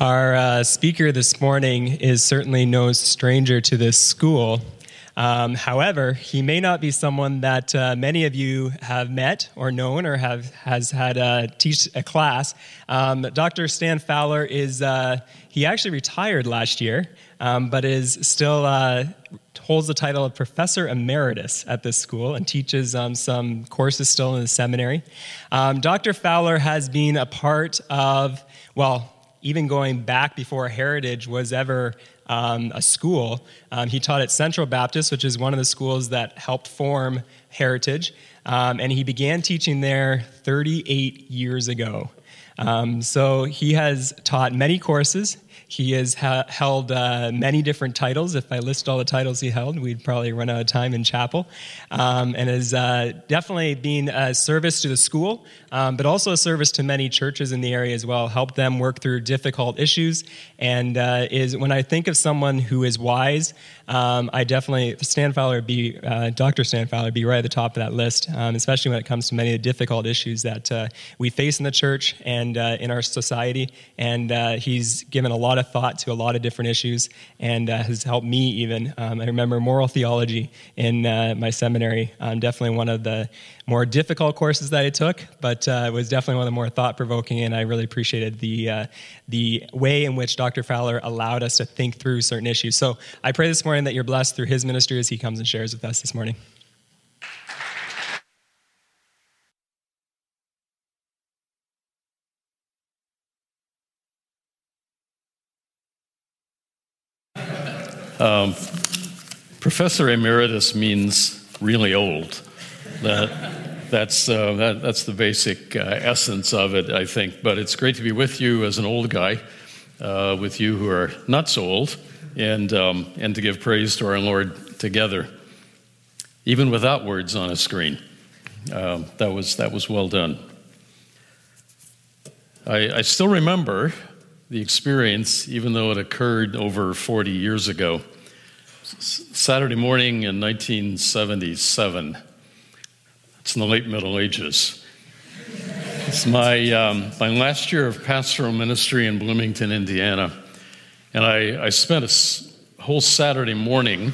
Our uh, speaker this morning is certainly no stranger to this school. Um, however, he may not be someone that uh, many of you have met or known or have has had uh, teach a class. Um, Dr. Stan Fowler is uh, he actually retired last year, um, but is still uh, holds the title of professor emeritus at this school and teaches um, some courses still in the seminary. Um, Dr. Fowler has been a part of well even going back before Heritage was ever um, a school. Um, he taught at Central Baptist, which is one of the schools that helped form Heritage, um, and he began teaching there 38 years ago. Um, so he has taught many courses. He has ha- held uh, many different titles. If I list all the titles he held, we'd probably run out of time in chapel. Um, and has uh, definitely been a service to the school, um, but also a service to many churches in the area as well. Helped them work through difficult issues. And uh, is when I think of someone who is wise, um, I definitely Stan Fowler be uh, Dr. Stan Fowler be right at the top of that list, um, especially when it comes to many of the difficult issues that uh, we face in the church and uh, in our society. And he's given a lot of thought to a lot of different issues and uh, has helped me even. Um, I remember moral theology in uh, my seminary, definitely one of the more difficult courses that I took, but uh, it was definitely one of the more thought provoking, and I really appreciated the, uh, the way in which Dr. Fowler allowed us to think through certain issues. So I pray this morning that you're blessed through his ministry as he comes and shares with us this morning. Um, Professor Emeritus means really old. That, that's, uh, that, that's the basic uh, essence of it, I think. But it's great to be with you as an old guy, uh, with you who are not so old, and, um, and to give praise to our Lord together, even without words on a screen. Um, that, was, that was well done. I, I still remember the experience, even though it occurred over 40 years ago. Saturday morning in 1977. It's in the late Middle Ages. It's my, um, my last year of pastoral ministry in Bloomington, Indiana. And I, I spent a whole Saturday morning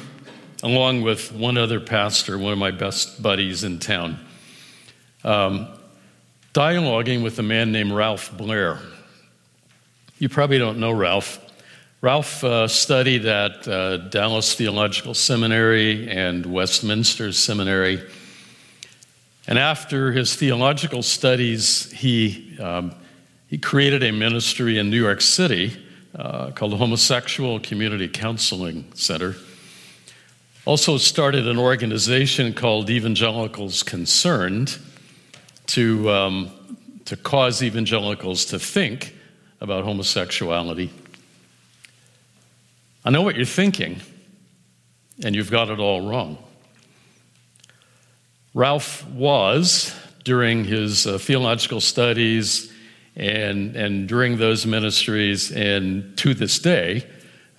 along with one other pastor, one of my best buddies in town, um, dialoguing with a man named Ralph Blair. You probably don't know Ralph. Ralph uh, studied at uh, Dallas Theological Seminary and Westminster Seminary. And after his theological studies, he, um, he created a ministry in New York City uh, called the Homosexual Community Counseling Center. Also, started an organization called Evangelicals Concerned to, um, to cause evangelicals to think about homosexuality. I know what you're thinking, and you've got it all wrong. Ralph was, during his uh, theological studies and, and during those ministries, and to this day,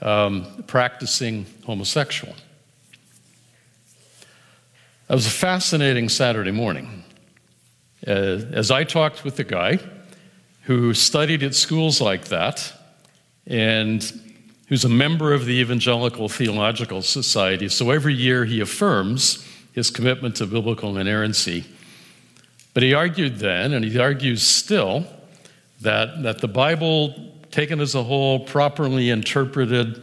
um, practicing homosexual. That was a fascinating Saturday morning. Uh, as I talked with the guy, who studied at schools like that and who's a member of the Evangelical Theological Society. So every year he affirms his commitment to biblical inerrancy. But he argued then, and he argues still, that, that the Bible, taken as a whole, properly interpreted,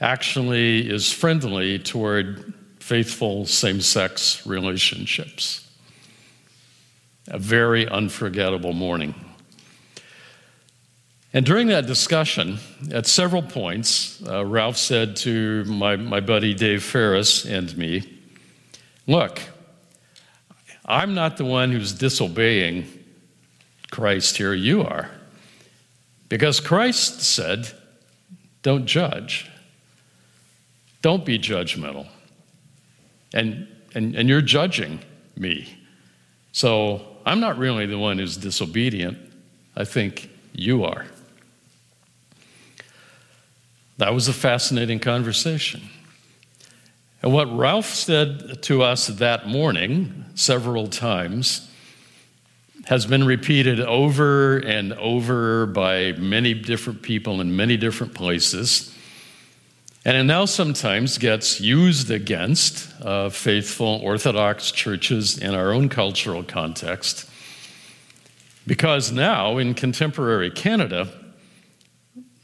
actually is friendly toward faithful same sex relationships. A very unforgettable morning. And during that discussion, at several points, uh, Ralph said to my, my buddy Dave Ferris and me, Look, I'm not the one who's disobeying Christ here, you are. Because Christ said, Don't judge, don't be judgmental. And, and, and you're judging me. So I'm not really the one who's disobedient. I think you are. That was a fascinating conversation. And what Ralph said to us that morning, several times, has been repeated over and over by many different people in many different places. And it now sometimes gets used against uh, faithful Orthodox churches in our own cultural context. Because now, in contemporary Canada,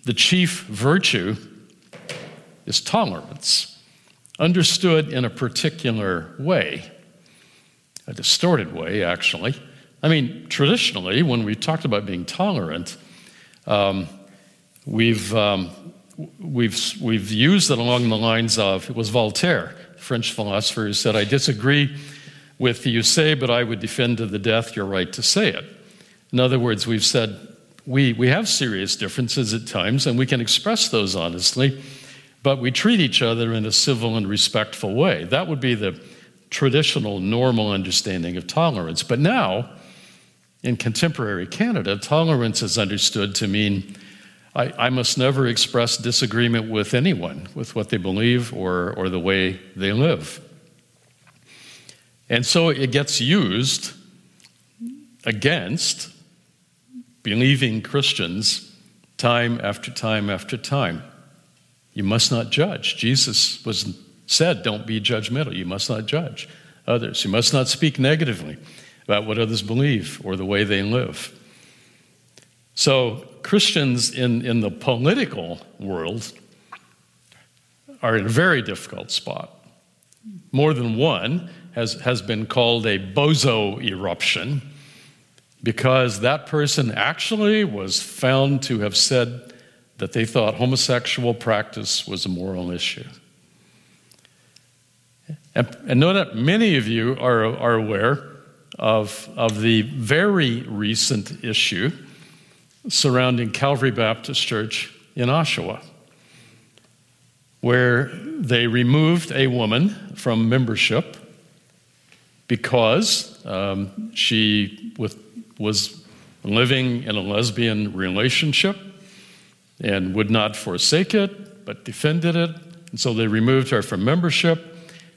the chief virtue is tolerance, understood in a particular way, a distorted way, actually. I mean, traditionally, when we talked about being tolerant, um, we've, um, we've, we've used it along the lines of it was Voltaire, French philosopher, who said, I disagree with you say, but I would defend to the death your right to say it. In other words, we've said we, we have serious differences at times, and we can express those honestly, but we treat each other in a civil and respectful way. That would be the traditional, normal understanding of tolerance. But now, in contemporary Canada, tolerance is understood to mean I, I, must never express disagreement with anyone, with what they believe or, or the way they live. And so it gets used against believing Christians time after time after time. You must not judge. Jesus was said, don't be judgmental. You must not judge others. You must not speak negatively about what others believe or the way they live. So, Christians in, in the political world are in a very difficult spot. More than one has, has been called a bozo eruption because that person actually was found to have said that they thought homosexual practice was a moral issue. And, and know that many of you are, are aware of, of the very recent issue surrounding Calvary Baptist Church in Oshawa, where they removed a woman from membership because um, she with, was living in a lesbian relationship and would not forsake it, but defended it. And so they removed her from membership,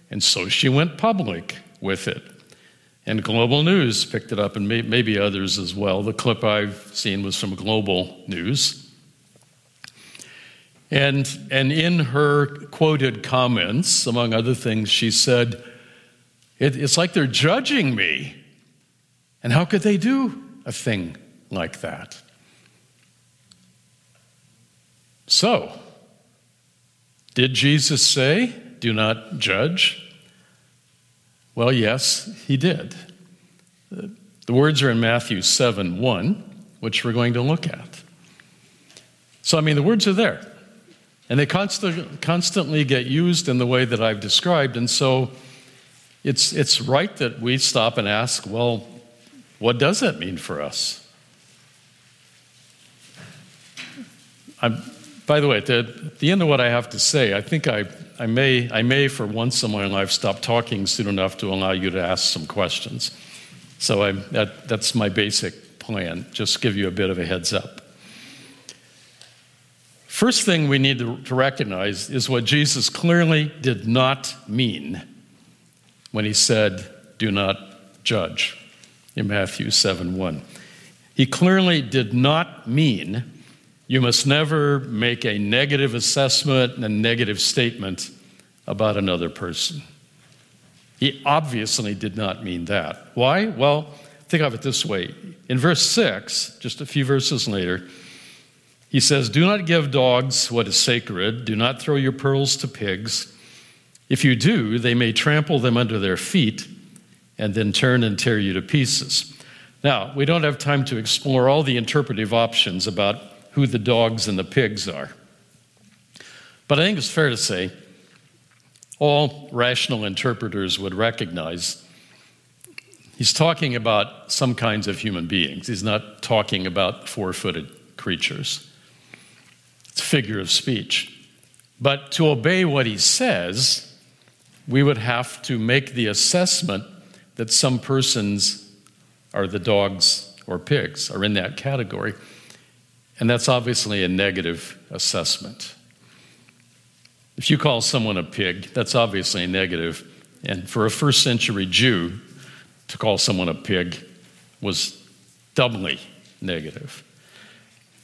and so she went public with it. And Global News picked it up, and may, maybe others as well. The clip I've seen was from Global News. And, and in her quoted comments, among other things, she said, it, It's like they're judging me. And how could they do a thing like that? So, did Jesus say, Do not judge? Well, yes, he did. The words are in Matthew 7 1, which we're going to look at. So, I mean, the words are there. And they constant, constantly get used in the way that I've described. And so it's, it's right that we stop and ask, well, what does that mean for us? I'm, by the way, at the, the, end of what I have to say, I think I, I, may, I may, for once in my life, stop talking soon enough to allow you to ask some questions. So I, that, that's my basic plan, just give you a bit of a heads up. First thing we need to, to recognize is what Jesus clearly did not mean when he said, Do not judge in Matthew 7 1. He clearly did not mean you must never make a negative assessment and a negative statement about another person. He obviously did not mean that. Why? Well, think of it this way. In verse 6, just a few verses later, he says, Do not give dogs what is sacred, do not throw your pearls to pigs. If you do, they may trample them under their feet and then turn and tear you to pieces. Now, we don't have time to explore all the interpretive options about who the dogs and the pigs are. But I think it's fair to say all rational interpreters would recognize he's talking about some kinds of human beings. He's not talking about four footed creatures. It's a figure of speech. But to obey what he says, we would have to make the assessment that some persons are the dogs or pigs, are in that category. And that's obviously a negative assessment. If you call someone a pig, that's obviously a negative. And for a first century Jew, to call someone a pig was doubly negative.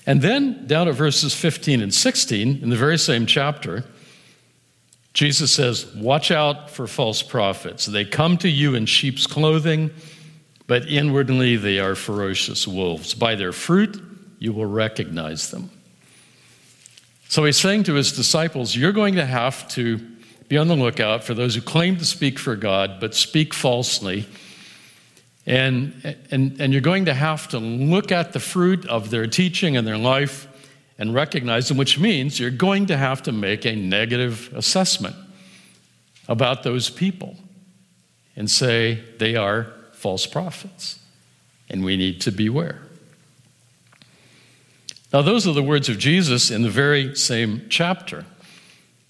And then down at verses 15 and 16, in the very same chapter, Jesus says, Watch out for false prophets. They come to you in sheep's clothing, but inwardly they are ferocious wolves. By their fruit you will recognize them. So he's saying to his disciples, You're going to have to be on the lookout for those who claim to speak for God but speak falsely. And, and, and you're going to have to look at the fruit of their teaching and their life and recognize them, which means you're going to have to make a negative assessment about those people and say they are false prophets and we need to beware. Now, those are the words of Jesus in the very same chapter.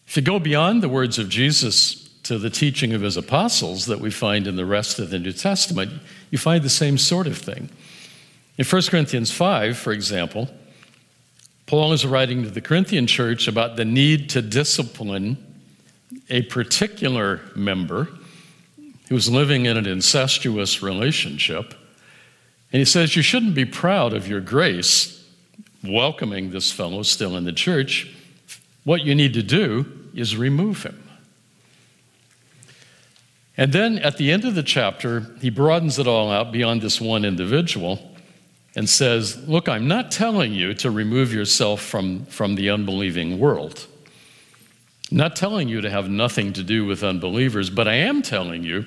If you go beyond the words of Jesus to the teaching of his apostles that we find in the rest of the New Testament, you find the same sort of thing. In 1 Corinthians 5, for example, Paul is writing to the Corinthian church about the need to discipline a particular member who was living in an incestuous relationship. And he says, You shouldn't be proud of your grace welcoming this fellow still in the church. What you need to do is remove him. And then at the end of the chapter, he broadens it all out beyond this one individual and says, Look, I'm not telling you to remove yourself from, from the unbelieving world. I'm not telling you to have nothing to do with unbelievers, but I am telling you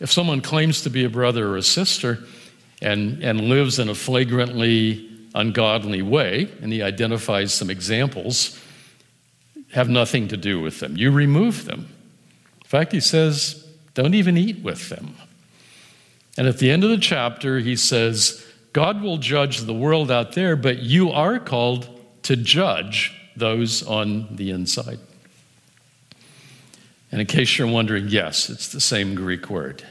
if someone claims to be a brother or a sister and, and lives in a flagrantly ungodly way, and he identifies some examples, have nothing to do with them. You remove them. In fact, he says, don't even eat with them. And at the end of the chapter, he says, God will judge the world out there, but you are called to judge those on the inside. And in case you're wondering, yes, it's the same Greek word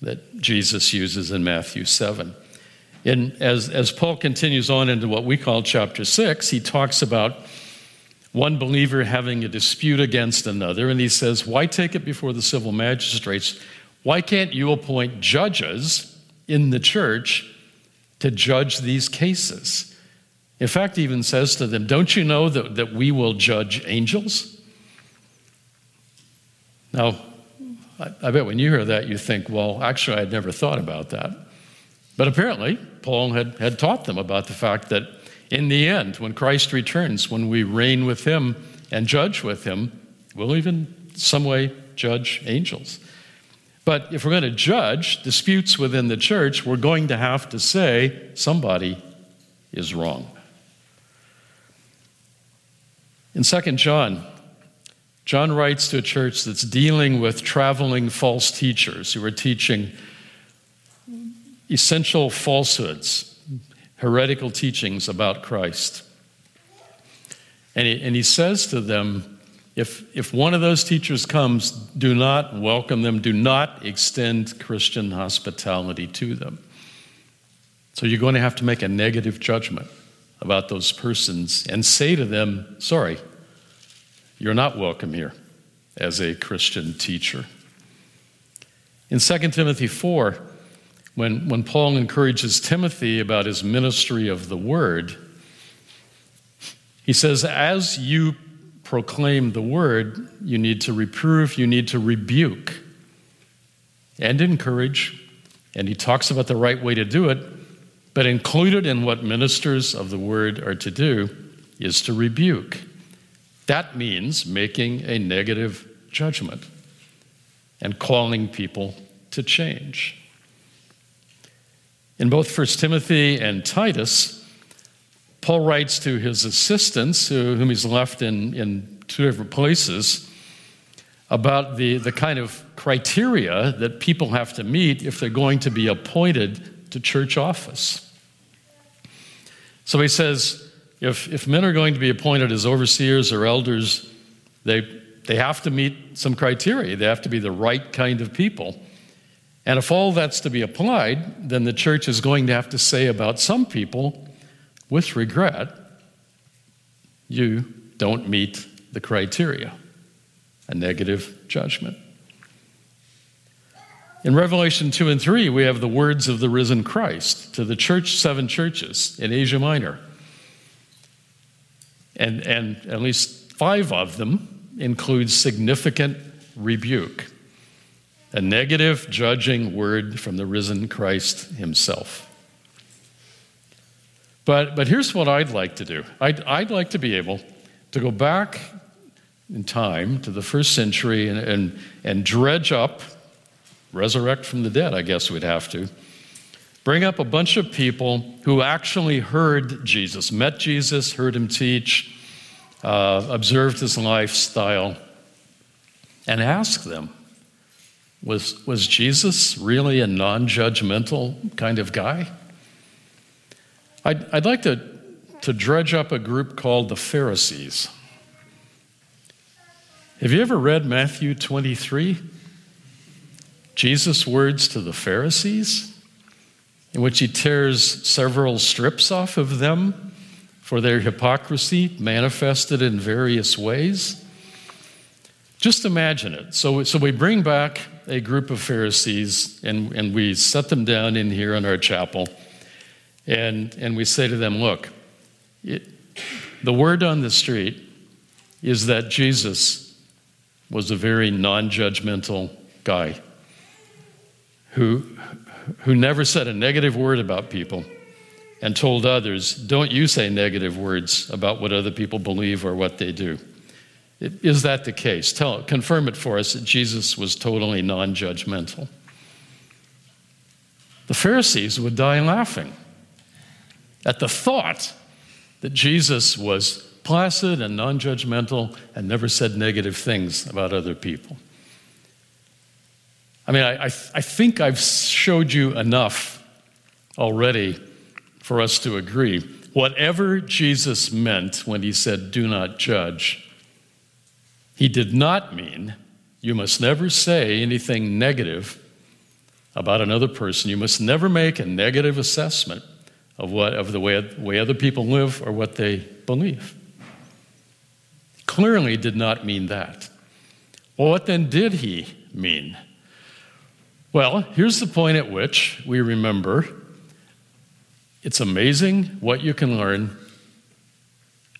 that Jesus uses in Matthew 7. In, as, as Paul continues on into what we call chapter 6, he talks about one believer having a dispute against another, and he says, Why take it before the civil magistrates? Why can't you appoint judges in the church to judge these cases? In fact, he even says to them, Don't you know that, that we will judge angels? Now, I, I bet when you hear that, you think, Well, actually, I'd never thought about that. But apparently, Paul had, had taught them about the fact that in the end, when Christ returns, when we reign with him and judge with him, we'll even some way judge angels. But if we're going to judge disputes within the church, we're going to have to say somebody is wrong. In 2 John, John writes to a church that's dealing with traveling false teachers who are teaching essential falsehoods, heretical teachings about Christ. And he, and he says to them, if, if one of those teachers comes, do not welcome them, do not extend Christian hospitality to them. So you're going to have to make a negative judgment about those persons and say to them, sorry, you're not welcome here as a Christian teacher. In 2 Timothy 4, when, when Paul encourages Timothy about his ministry of the word, he says, As you proclaim the word, you need to reprove, you need to rebuke and encourage. And he talks about the right way to do it, but included in what ministers of the word are to do is to rebuke. That means making a negative judgment and calling people to change. In both 1 Timothy and Titus, Paul writes to his assistants, whom he's left in, in two different places, about the, the kind of criteria that people have to meet if they're going to be appointed to church office. So he says if, if men are going to be appointed as overseers or elders, they, they have to meet some criteria. They have to be the right kind of people. And if all that's to be applied, then the church is going to have to say about some people, with regret, you don't meet the criteria, a negative judgment. In Revelation 2 and 3, we have the words of the risen Christ to the church, seven churches in Asia Minor. And, and at least five of them include significant rebuke, a negative, judging word from the risen Christ himself. But, but here's what I'd like to do I'd, I'd like to be able to go back in time to the first century and, and, and dredge up resurrect from the dead, I guess we'd have to. Bring up a bunch of people who actually heard Jesus, met Jesus, heard him teach, uh, observed his lifestyle, and ask them was, was Jesus really a non judgmental kind of guy? I'd, I'd like to, to dredge up a group called the Pharisees. Have you ever read Matthew 23? Jesus' words to the Pharisees, in which he tears several strips off of them for their hypocrisy manifested in various ways. Just imagine it. So, so we bring back a group of Pharisees and, and we set them down in here in our chapel, and, and we say to them, Look, it, the word on the street is that Jesus was a very non judgmental guy who, who never said a negative word about people and told others, don't you say negative words about what other people believe or what they do. Is that the case? Tell, confirm it for us that Jesus was totally non judgmental. The Pharisees would die laughing at the thought that Jesus was placid and non judgmental and never said negative things about other people. I mean, I, I, I think I've showed you enough already for us to agree. Whatever Jesus meant when he said, do not judge, he did not mean you must never say anything negative about another person. You must never make a negative assessment of, what, of the way, way other people live or what they believe. Clearly did not mean that. Well, what then did he mean? Well, here's the point at which we remember it's amazing what you can learn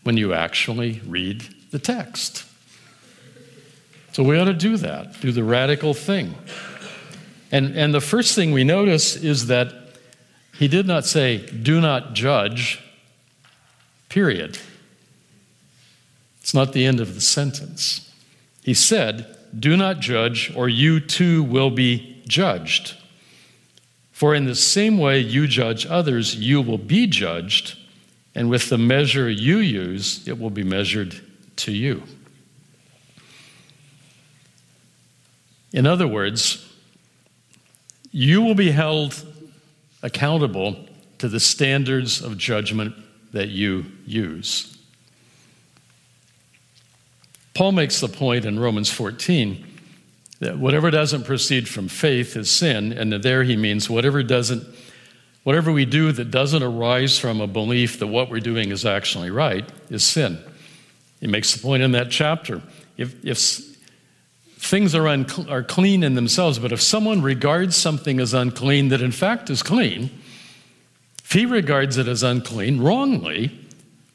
when you actually read the text. So we ought to do that, do the radical thing. And, and the first thing we notice is that he did not say, do not judge, period. It's not the end of the sentence. He said, do not judge, or you too will be judged. For in the same way you judge others, you will be judged, and with the measure you use, it will be measured to you. In other words, you will be held accountable to the standards of judgment that you use. Paul makes the point in Romans 14 that whatever doesn't proceed from faith is sin, and there he means whatever doesn't, whatever we do that doesn't arise from a belief that what we're doing is actually right is sin. He makes the point in that chapter. If, if things are, are clean in themselves, but if someone regards something as unclean that in fact is clean, if he regards it as unclean wrongly,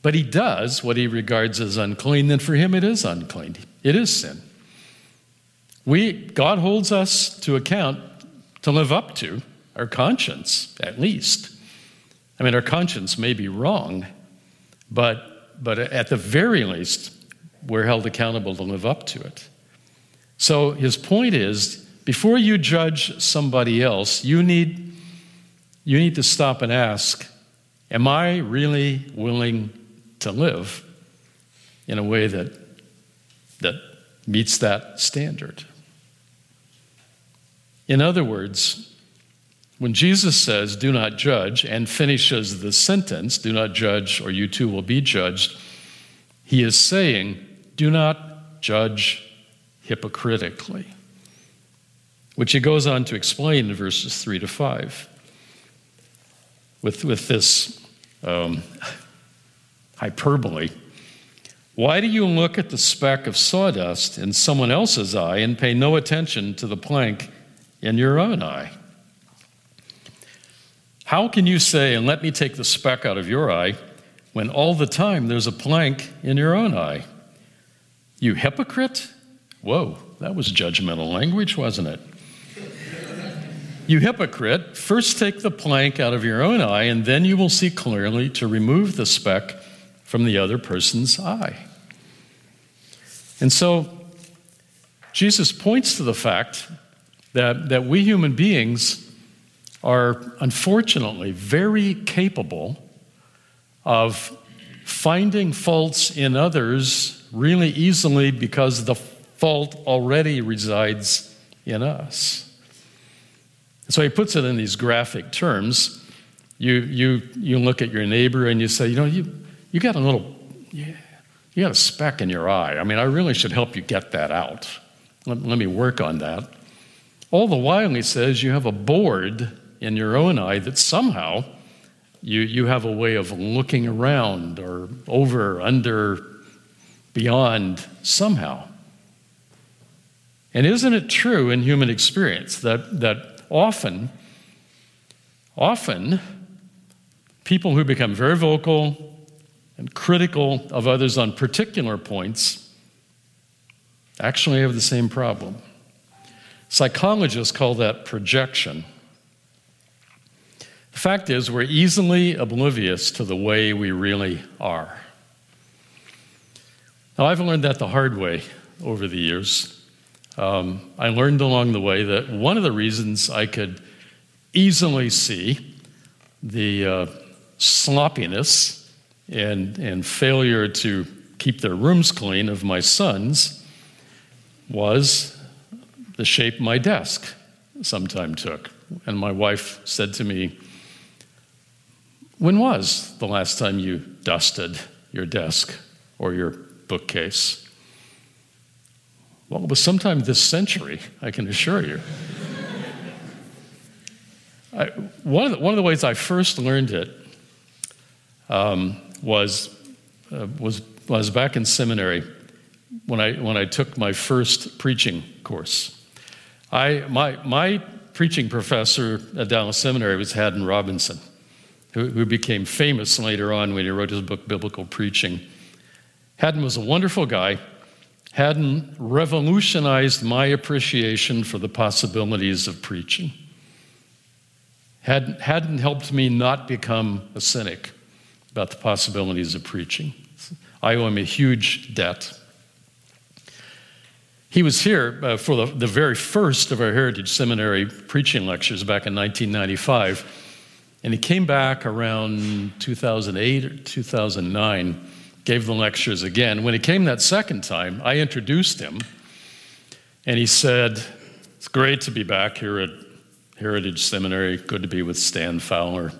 but he does what he regards as unclean, then for him it is unclean. It is sin. We, God holds us to account to live up to our conscience, at least. I mean, our conscience may be wrong, but, but at the very least, we're held accountable to live up to it. So his point is before you judge somebody else, you need, you need to stop and ask Am I really willing to live in a way that, that meets that standard? In other words, when Jesus says, do not judge, and finishes the sentence, do not judge or you too will be judged, he is saying, do not judge hypocritically, which he goes on to explain in verses 3 to 5 with, with this um, hyperbole. Why do you look at the speck of sawdust in someone else's eye and pay no attention to the plank in your own eye? How can you say, and let me take the speck out of your eye, when all the time there's a plank in your own eye? You hypocrite? Whoa, that was judgmental language, wasn't it? You hypocrite, first take the plank out of your own eye, and then you will see clearly to remove the speck from the other person's eye. And so, Jesus points to the fact that, that we human beings are unfortunately very capable of finding faults in others really easily because the fault already resides in us. So he puts it in these graphic terms. You, you, you look at your neighbor and you say, you know, you, you got a little, you, got a speck in your eye. I mean, I really should help you get that out. Let, let me work on that. All the while, he says, you have a board in your own eye that somehow you, you have a way of looking around or over, under, beyond, somehow. And isn't it true in human experience that, that often, often, people who become very vocal and critical of others on particular points actually have the same problem. Psychologists call that projection. The fact is, we're easily oblivious to the way we really are. Now, I've learned that the hard way over the years. Um, I learned along the way that one of the reasons I could easily see the uh, sloppiness and, and failure to keep their rooms clean of my sons was the shape my desk sometime took. And my wife said to me, When was the last time you dusted your desk or your bookcase? Well, it was sometime this century, I can assure you. I, one, of the, one of the ways I first learned it um, was, uh, was, was back in seminary when I, when I took my first preaching course. I, my, my preaching professor at Dallas Seminary was Haddon Robinson, who, who became famous later on when he wrote his book, Biblical Preaching. Haddon was a wonderful guy Haddon revolutionized my appreciation for the possibilities of preaching, Haddon, Haddon helped me not become a cynic about the possibilities of preaching. I owe him a huge debt. He was here uh, for the, the very first of our Heritage Seminary preaching lectures back in 1995, and he came back around 2008 or 2009 gave the lectures again. When he came that second time, I introduced him, and he said, It's great to be back here at Heritage Seminary. Good to be with Stan Fowler.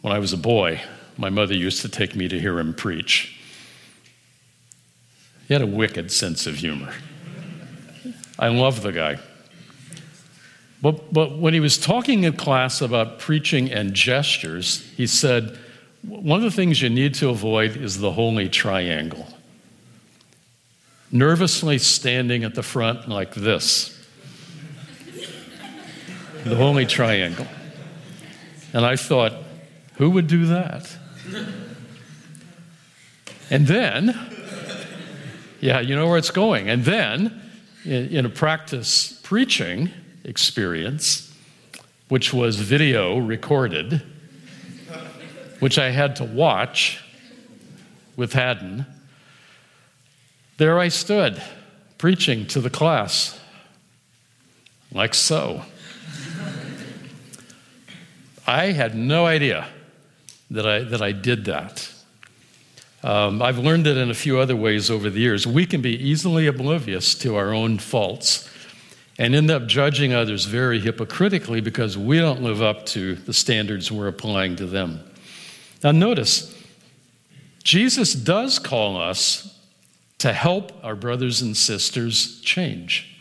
When I was a boy, my mother used to take me to hear him preach. He had a wicked sense of humor. I love the guy. But, but when he was talking in class about preaching and gestures, he said, one of the things you need to avoid is the holy triangle. Nervously standing at the front like this. The holy triangle. And I thought, who would do that? And then, yeah, you know where it's going. And then, in, in a practice preaching experience, which was video recorded, which I had to watch with Haddon, there I stood preaching to the class, like so. I had no idea that I, that I did that. Um, I've learned it in a few other ways over the years. We can be easily oblivious to our own faults and end up judging others very hypocritically because we don't live up to the standards we're applying to them. Now, notice, Jesus does call us to help our brothers and sisters change.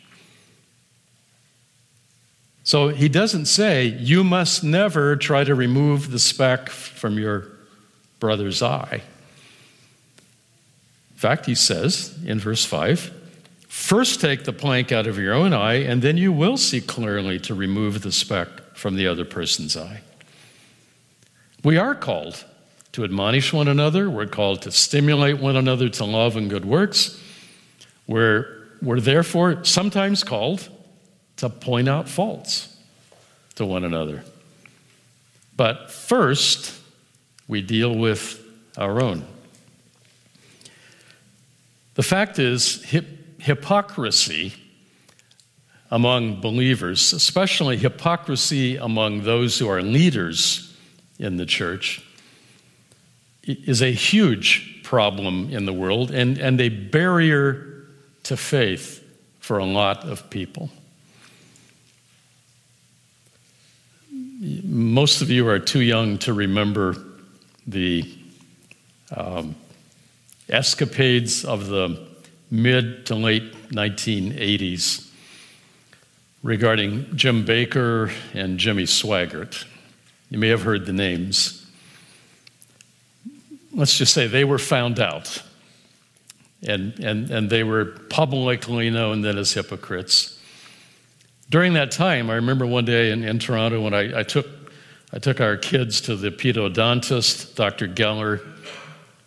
So he doesn't say, you must never try to remove the speck from your brother's eye. In fact, he says in verse 5, First, take the plank out of your own eye, and then you will see clearly to remove the speck from the other person's eye. We are called to admonish one another, we're called to stimulate one another to love and good works. We're, we're therefore sometimes called to point out faults to one another. But first, we deal with our own. The fact is, hip- hypocrisy among believers, especially hypocrisy among those who are leaders in the church, is a huge problem in the world and, and a barrier to faith for a lot of people. Most of you are too young to remember the um, escapades of the mid to late 1980s regarding Jim Bakker and Jimmy Swaggart. You may have heard the names. Let's just say they were found out, and, and, and they were publicly known then as hypocrites. During that time, I remember one day in, in Toronto when I, I, took, I took our kids to the pedodontist, Dr. Geller.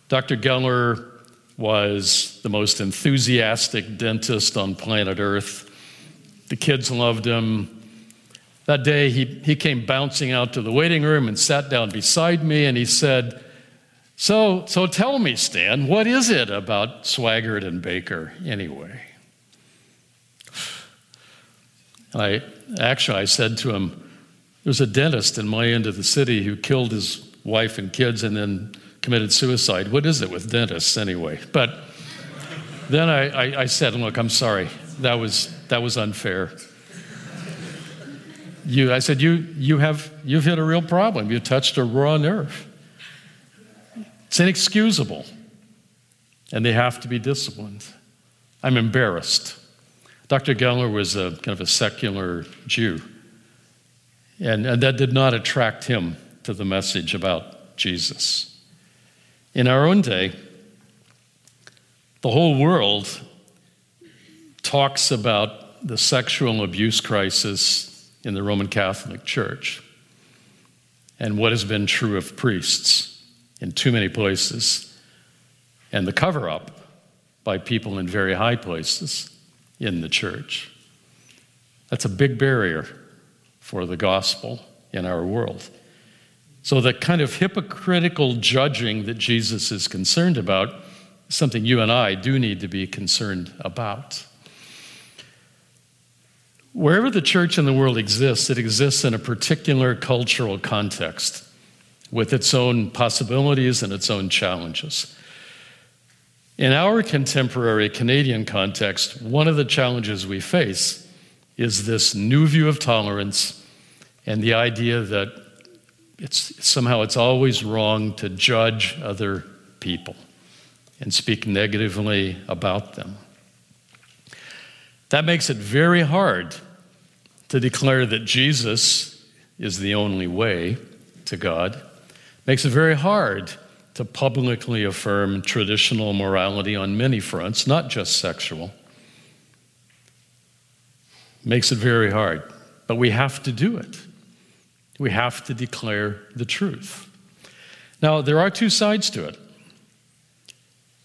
Dr. Geller was the most enthusiastic dentist on planet Earth. The kids loved him. That day, he, he came bouncing out to the waiting room and sat down beside me, and he said, So, so tell me, Stan, what is it about Swaggart and Bakker anyway? I actually I said to him, There's a dentist in my end of the city who killed his wife and kids and then committed suicide. What is it with dentists anyway? But then I, I, I said, Look, I'm sorry. That was, that was unfair. You, I said, you, you have, you've hit a real problem. You touched a raw nerve. It's inexcusable. And they have to be disciplined. I'm embarrassed. Dr. Geller was a kind of a secular Jew, and, and that did not attract him to the message about Jesus. In our own day, the whole world talks about the sexual abuse crisis in the Roman Catholic Church and what has been true of priests in too many places, and the cover up by people in very high places in the church. That's a big barrier for the gospel in our world. So, the kind of hypocritical judging that Jesus is concerned about is something you and I do need to be concerned about. Wherever the church in the world exists, it exists in a particular cultural context with its own possibilities and its own challenges. In our contemporary Canadian context, one of the challenges we face is this new view of tolerance and the idea that it's, somehow it's always wrong to judge other people and speak negatively about them. That makes it very hard to declare that Jesus is the only way to God. Makes it very hard to publicly affirm traditional morality on many fronts, not just sexual. Makes it very hard, but we have to do it. We have to declare the truth. Now, there are two sides to it.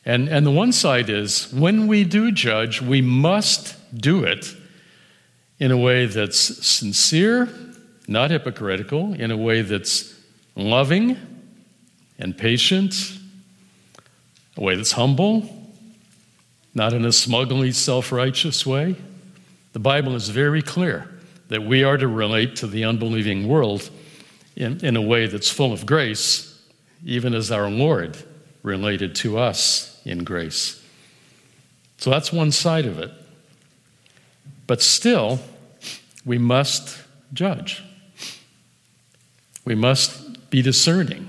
And, and the one side is when we do judge, we must do it in a way that's sincere, not hypocritical, in a way that's loving, and patient, a way that's humble, not in a smugly self righteous way. The Bible is very clear that we are to relate to the unbelieving world in, in a way that's full of grace, even as our Lord related to us in grace. So that's one side of it. But still, we must judge. We must be discerning.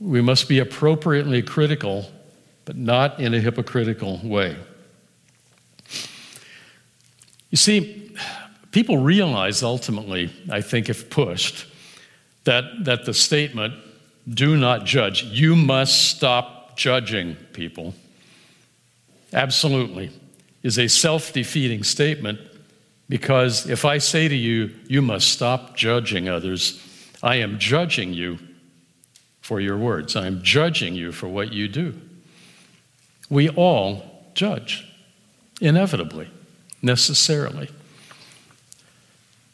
We must be appropriately critical, but not in a hypocritical way. You see, people realize ultimately, I think, if pushed, that, that the statement, do not judge, you must stop judging people, absolutely, is a self defeating statement because if I say to you, you must stop judging others, I am judging you for your words. I am judging you for what you do. We all judge, inevitably, necessarily.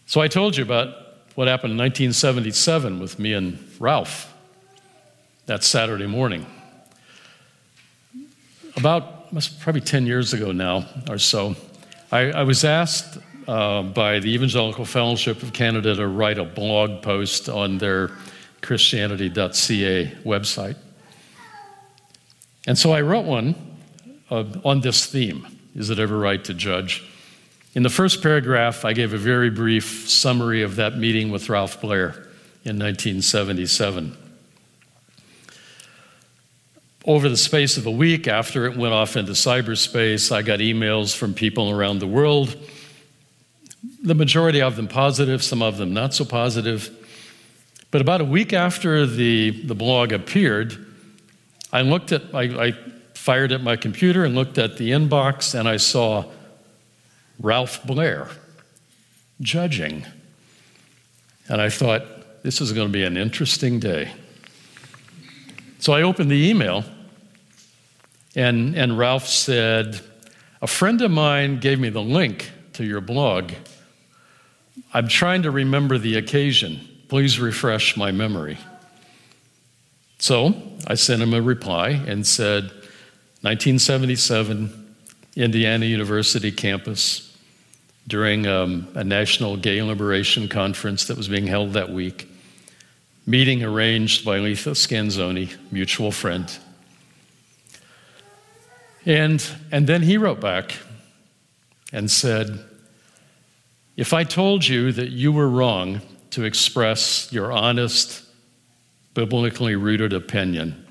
So I told you about what happened in 1977 with me and Ralph that Saturday morning. About probably 10 years ago now or so, I, I was asked uh, by the Evangelical Fellowship of Canada to write a blog post on their Christianity.ca website. And so I wrote one uh, on this theme Is it ever right to judge? In the first paragraph, I gave a very brief summary of that meeting with Ralph Blair in 1977. Over the space of a week after it went off into cyberspace, I got emails from people around the world the majority of them positive, some of them not so positive. But about a week after the, the blog appeared, I looked at, I, I fired at my computer and looked at the inbox, and I saw Ralph Blair judging. And I thought, this is going to be an interesting day. So I opened the email, and, and Ralph said, A friend of mine gave me the link to your blog. I'm trying to remember the occasion. Please refresh my memory. So I sent him a reply and said, 1977, Indiana University campus, during um, a national gay liberation conference that was being held that week, meeting arranged by Letha Scanzoni, mutual friend. And, and then he wrote back and said, if I told you that you were wrong to express your honest, biblically rooted opinion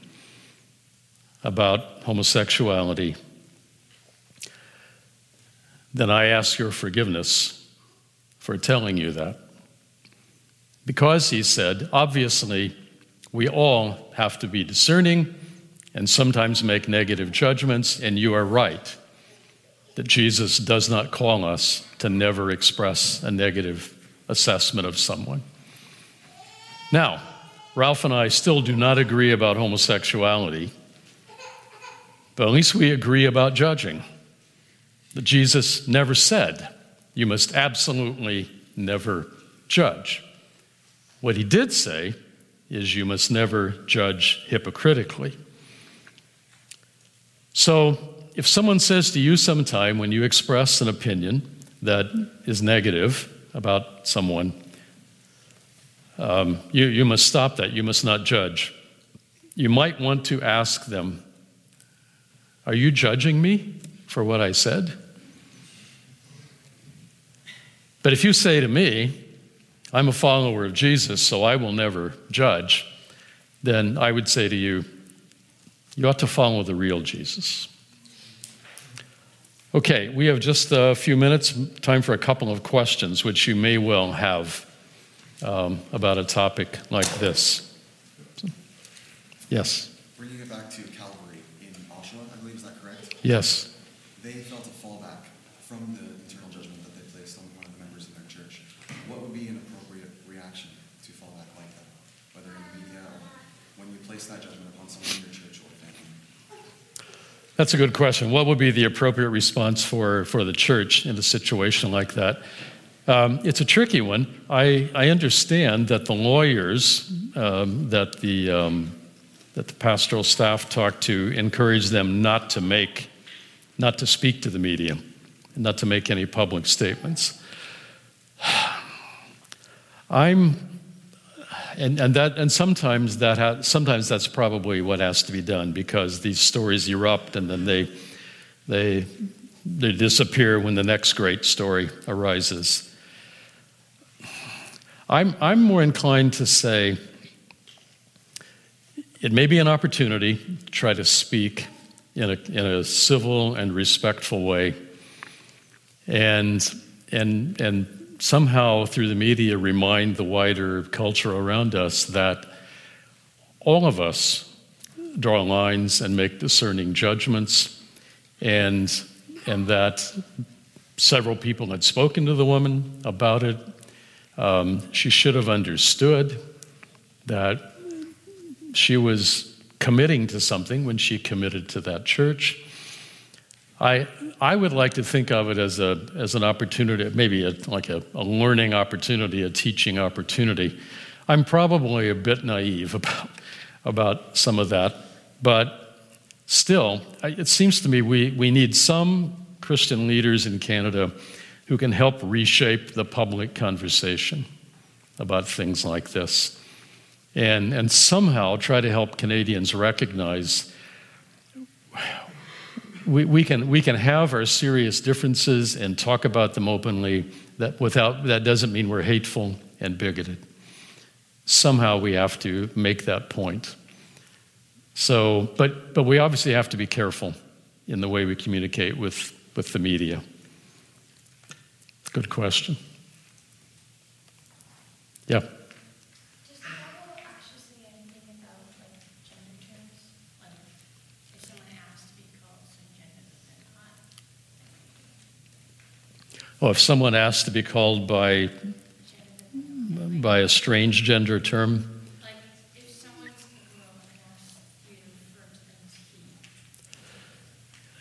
about homosexuality, then I ask your forgiveness for telling you that. Because, he said, obviously, we all have to be discerning and sometimes make negative judgments, and you are right that Jesus does not call us to never express a negative assessment of someone. Now, Ralph and I still do not agree about homosexuality, but at least we agree about judging. That Jesus never said, you must absolutely never judge. What he did say is, you must never judge hypocritically. So, if someone says to you sometime when you express an opinion that is negative about someone, um, you, you must stop that. You must not judge. You might want to ask them, Are you judging me for what I said? But if you say to me, I'm a follower of Jesus, so I will never judge, then I would say to you, you ought to follow the real Jesus. Okay, we have just a few minutes, time for a couple of questions, which you may well have um, about a topic like this. Yes? Bringing it back to Calvary in Oshawa, I believe, is that correct? Yes. They felt a fallback from the eternal judgment that they placed on one of the members in their church. What would be an appropriate reaction to fallback like that, whether in the media or when you place that judgment upon someone in your church? or family? That's a good question. What would be the appropriate response for, for the church in a situation like that? Um, it's a tricky one. I, I understand that the lawyers um, that, the, um, that the pastoral staff talk to encourage them not to make, not to speak to the media, and not to make any public statements. I'm and, and, that, and sometimes, that ha- sometimes that's probably what has to be done because these stories erupt and then they, they, they disappear when the next great story arises. I'm, I'm more inclined to say it may be an opportunity to try to speak in a, in a civil and respectful way and, and, and somehow through the media remind the wider culture around us that all of us draw lines and make discerning judgments and and that several people had spoken to the woman about it. Um, she should have understood that she was committing to something when she committed to that church. I, I would like to think of it as, a, as an opportunity, maybe a, like a, a learning opportunity, a teaching opportunity. I'm probably a bit naive about, about some of that, but still, it seems to me we, we need some Christian leaders in Canada who can help reshape the public conversation about things like this and, and somehow try to help Canadians recognize we, we, can, we can have our serious differences and talk about them openly. That, without, that doesn't mean we're hateful and bigoted. Somehow we have to make that point. So, but, but we obviously have to be careful in the way we communicate with, with the media. Good question. Yeah. Oh, if someone asks to be called by by a strange gender term.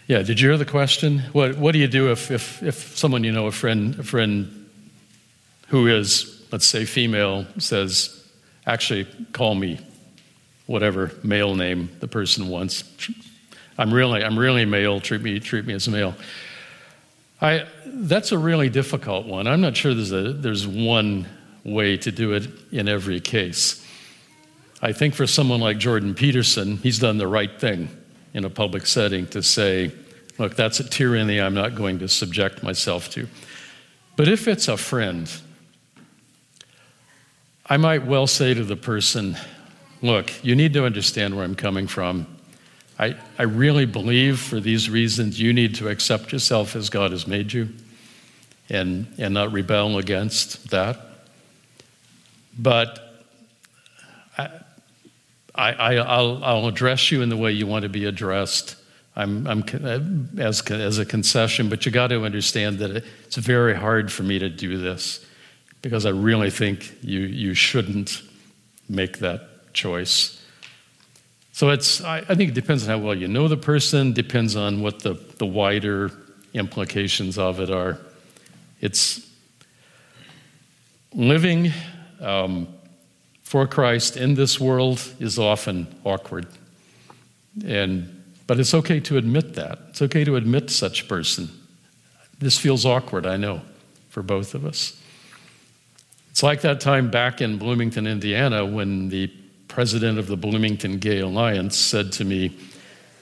Yeah, did you hear the question? What, what do you do if, if, if someone you know, a friend, a friend who is, let's say, female, says, actually, call me whatever male name the person wants. I'm really, I'm really male, treat me, treat me as a male. I, that's a really difficult one. I'm not sure there's, a, there's one way to do it in every case. I think for someone like Jordan Peterson, he's done the right thing in a public setting to say, look, that's a tyranny I'm not going to subject myself to. But if it's a friend, I might well say to the person, look, you need to understand where I'm coming from. I, I really believe for these reasons you need to accept yourself as God has made you and, and not rebel against that. But I, I, I'll, I'll address you in the way you want to be addressed. I'm, I'm as, as a concession, but you got to understand that it's very hard for me to do this because I really think you, you shouldn't make that choice. So it's, I, I think it depends on how well you know the person, depends on what the, the wider implications of it are. It's living um, for Christ in this world is often awkward. And, but it's okay to admit that. It's okay to admit such person. This feels awkward, I know, for both of us. It's like that time back in Bloomington, Indiana, when the president of the Bloomington Gay Alliance, said to me,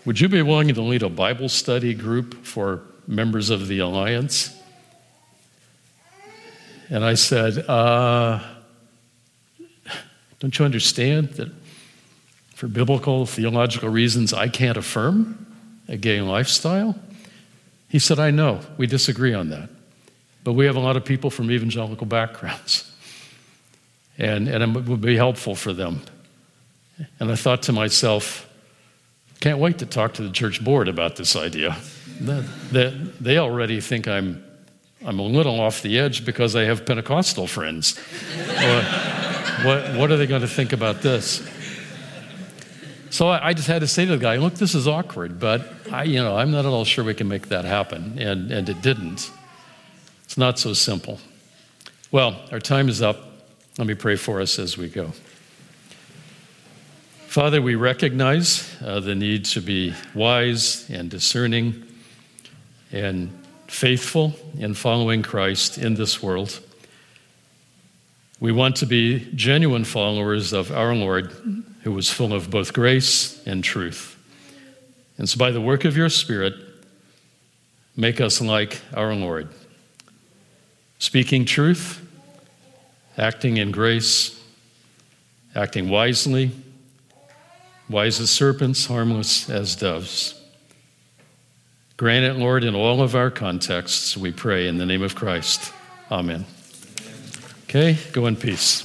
Would you be willing to lead a Bible study group for members of the Alliance? And I said, uh, Don't you understand that for biblical, theological reasons, I can't affirm a gay lifestyle? He said, I know, we disagree on that. But we have a lot of people from evangelical backgrounds. And, and it would be helpful for them and I thought to myself, can't wait to talk to the church board about this idea. They, they already think I'm, I'm a little off the edge because I have Pentecostal friends. what, what are they going to think about this? So I, I just had to say to the guy, look, this is awkward, but I, you know, I'm not at all sure we can make that happen. And, and it didn't. It's not so simple. Well, our time is up. Let me pray for us as we go. Father, we recognize uh, the need to be wise and discerning and faithful in following Christ in this world. We want to be genuine followers of our Lord, who was full of both grace and truth. And so, by the work of your Spirit, make us like our Lord, speaking truth, acting in grace, acting wisely wise as serpents, harmless as doves. Grant it, Lord, in all of our contexts, we pray in the name of Christ. Amen. Okay, go in peace.